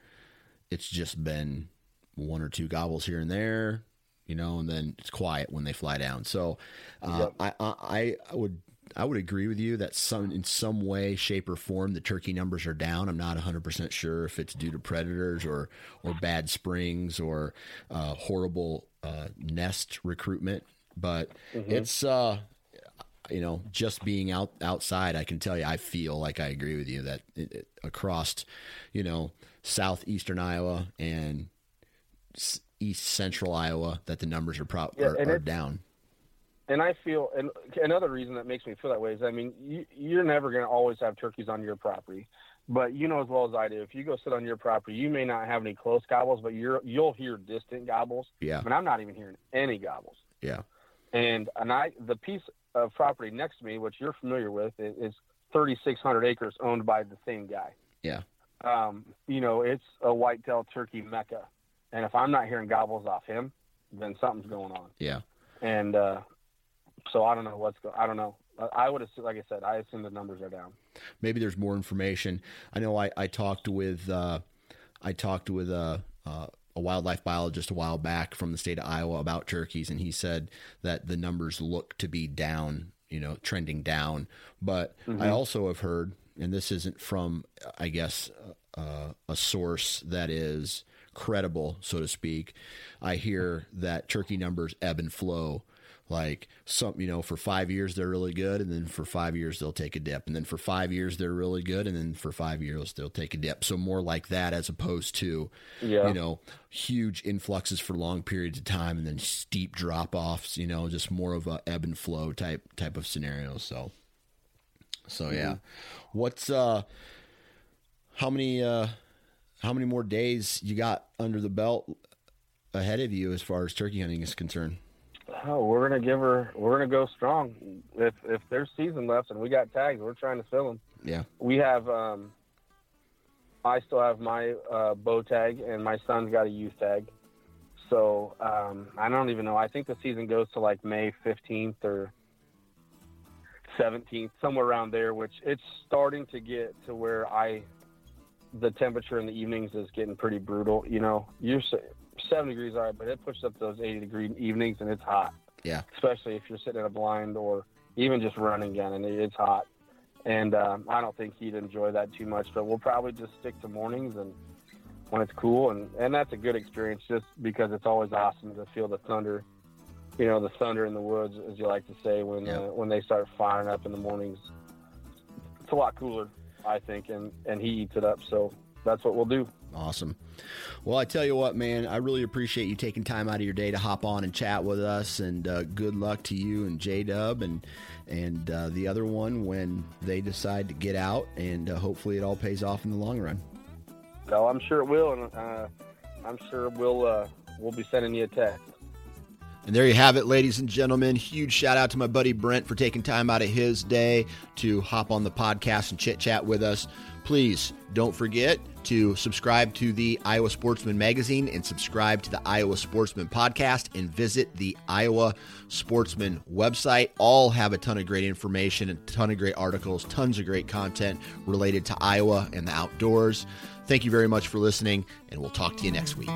it's just been one or two gobbles here and there, you know, and then it's quiet when they fly down. So uh, I, I, I would. I would agree with you that some in some way, shape, or form the turkey numbers are down. I'm not 100 percent sure if it's due to predators or or bad springs or uh, horrible uh, nest recruitment, but it's uh, you know just being out outside. I can tell you, I feel like I agree with you that it, it, across you know southeastern Iowa and s- east central Iowa that the numbers are pro- Yeah, are, are down. And I feel, and another reason that makes me feel that way is, I mean, you, you're never going to always have turkeys on your property. But you know as well as I do, if you go sit on your property, you may not have any close gobbles, but you're you'll hear distant gobbles. Yeah. And I'm not even hearing any gobbles. Yeah. And and I the piece of property next to me, which you're familiar with, is, is 3,600 acres owned by the same guy. Yeah. Um, you know, it's a whitetail turkey mecca, and if I'm not hearing gobbles off him, then something's going on. Yeah. And uh, so I don't know what's going. I don't know. I would assume, like I said, I assume the numbers are down. Maybe there's more information. I know I, I talked with uh, I talked with a, uh, a wildlife biologist a while back from the state of Iowa about turkeys, and he said that the numbers look to be down, you know, trending down. But Mm-hmm. I also have heard, and this isn't from, I guess, uh, a source that is credible, so to speak. I hear that turkey numbers ebb and flow. Like some, you know, for five years they're really good, and then for five years they'll take a dip, and then for five years they're really good, and then for five years they'll take a dip. So more like that, as opposed to, Yeah. you know, huge influxes for long periods of time, and then steep drop offs. You know, just more of a ebb and flow type type of scenario. So, so yeah, what's uh, how many uh, how many more days you got under the belt ahead of you as far as turkey hunting is concerned? Oh, we're gonna give her. We're gonna go strong. If if there's season left and we got tags, we're trying to fill them. Yeah, We have. um I still have my uh, bow tag, and my son's got a youth tag. So um, I don't even know. I think the season goes to like May 15th or 17th, somewhere around there. Which it's starting to get to where I, the temperature in the evenings is getting pretty brutal. You know, you're s- 70 degrees, all right, but it pushes up those 80 degree evenings, and it's hot yeah, especially if you're sitting in a blind or even just running again and it's hot. And um, I don't think he'd enjoy that too much, but we'll probably just stick to mornings and when it's cool. And, and that's a good experience just because it's always awesome to feel the thunder, you know, the thunder in the woods, as you like to say, when, Yeah. uh, when they start firing up in the mornings. It's a lot cooler, I think, and, and he eats it up. So that's what we'll do. Awesome. Well, I tell you what, man, I really appreciate you taking time out of your day to hop on and chat with us, and uh, good luck to you and J Dub and and uh, the other one when they decide to get out, and uh, hopefully it all pays off in the long run. No, I'm sure it will. And uh, I'm sure we'll, uh, we'll be sending you a text. And there you have it, ladies and gentlemen. Huge shout out to my buddy Brent for taking time out of his day to hop on the podcast and chit chat with us. Please don't forget to subscribe to the Iowa Sportsman magazine and subscribe to the Iowa Sportsman podcast and visit the Iowa Sportsman website. All have a ton of great information, a ton of great articles, tons of great content related to Iowa and the outdoors. Thank you very much for listening, and we'll talk to you next week.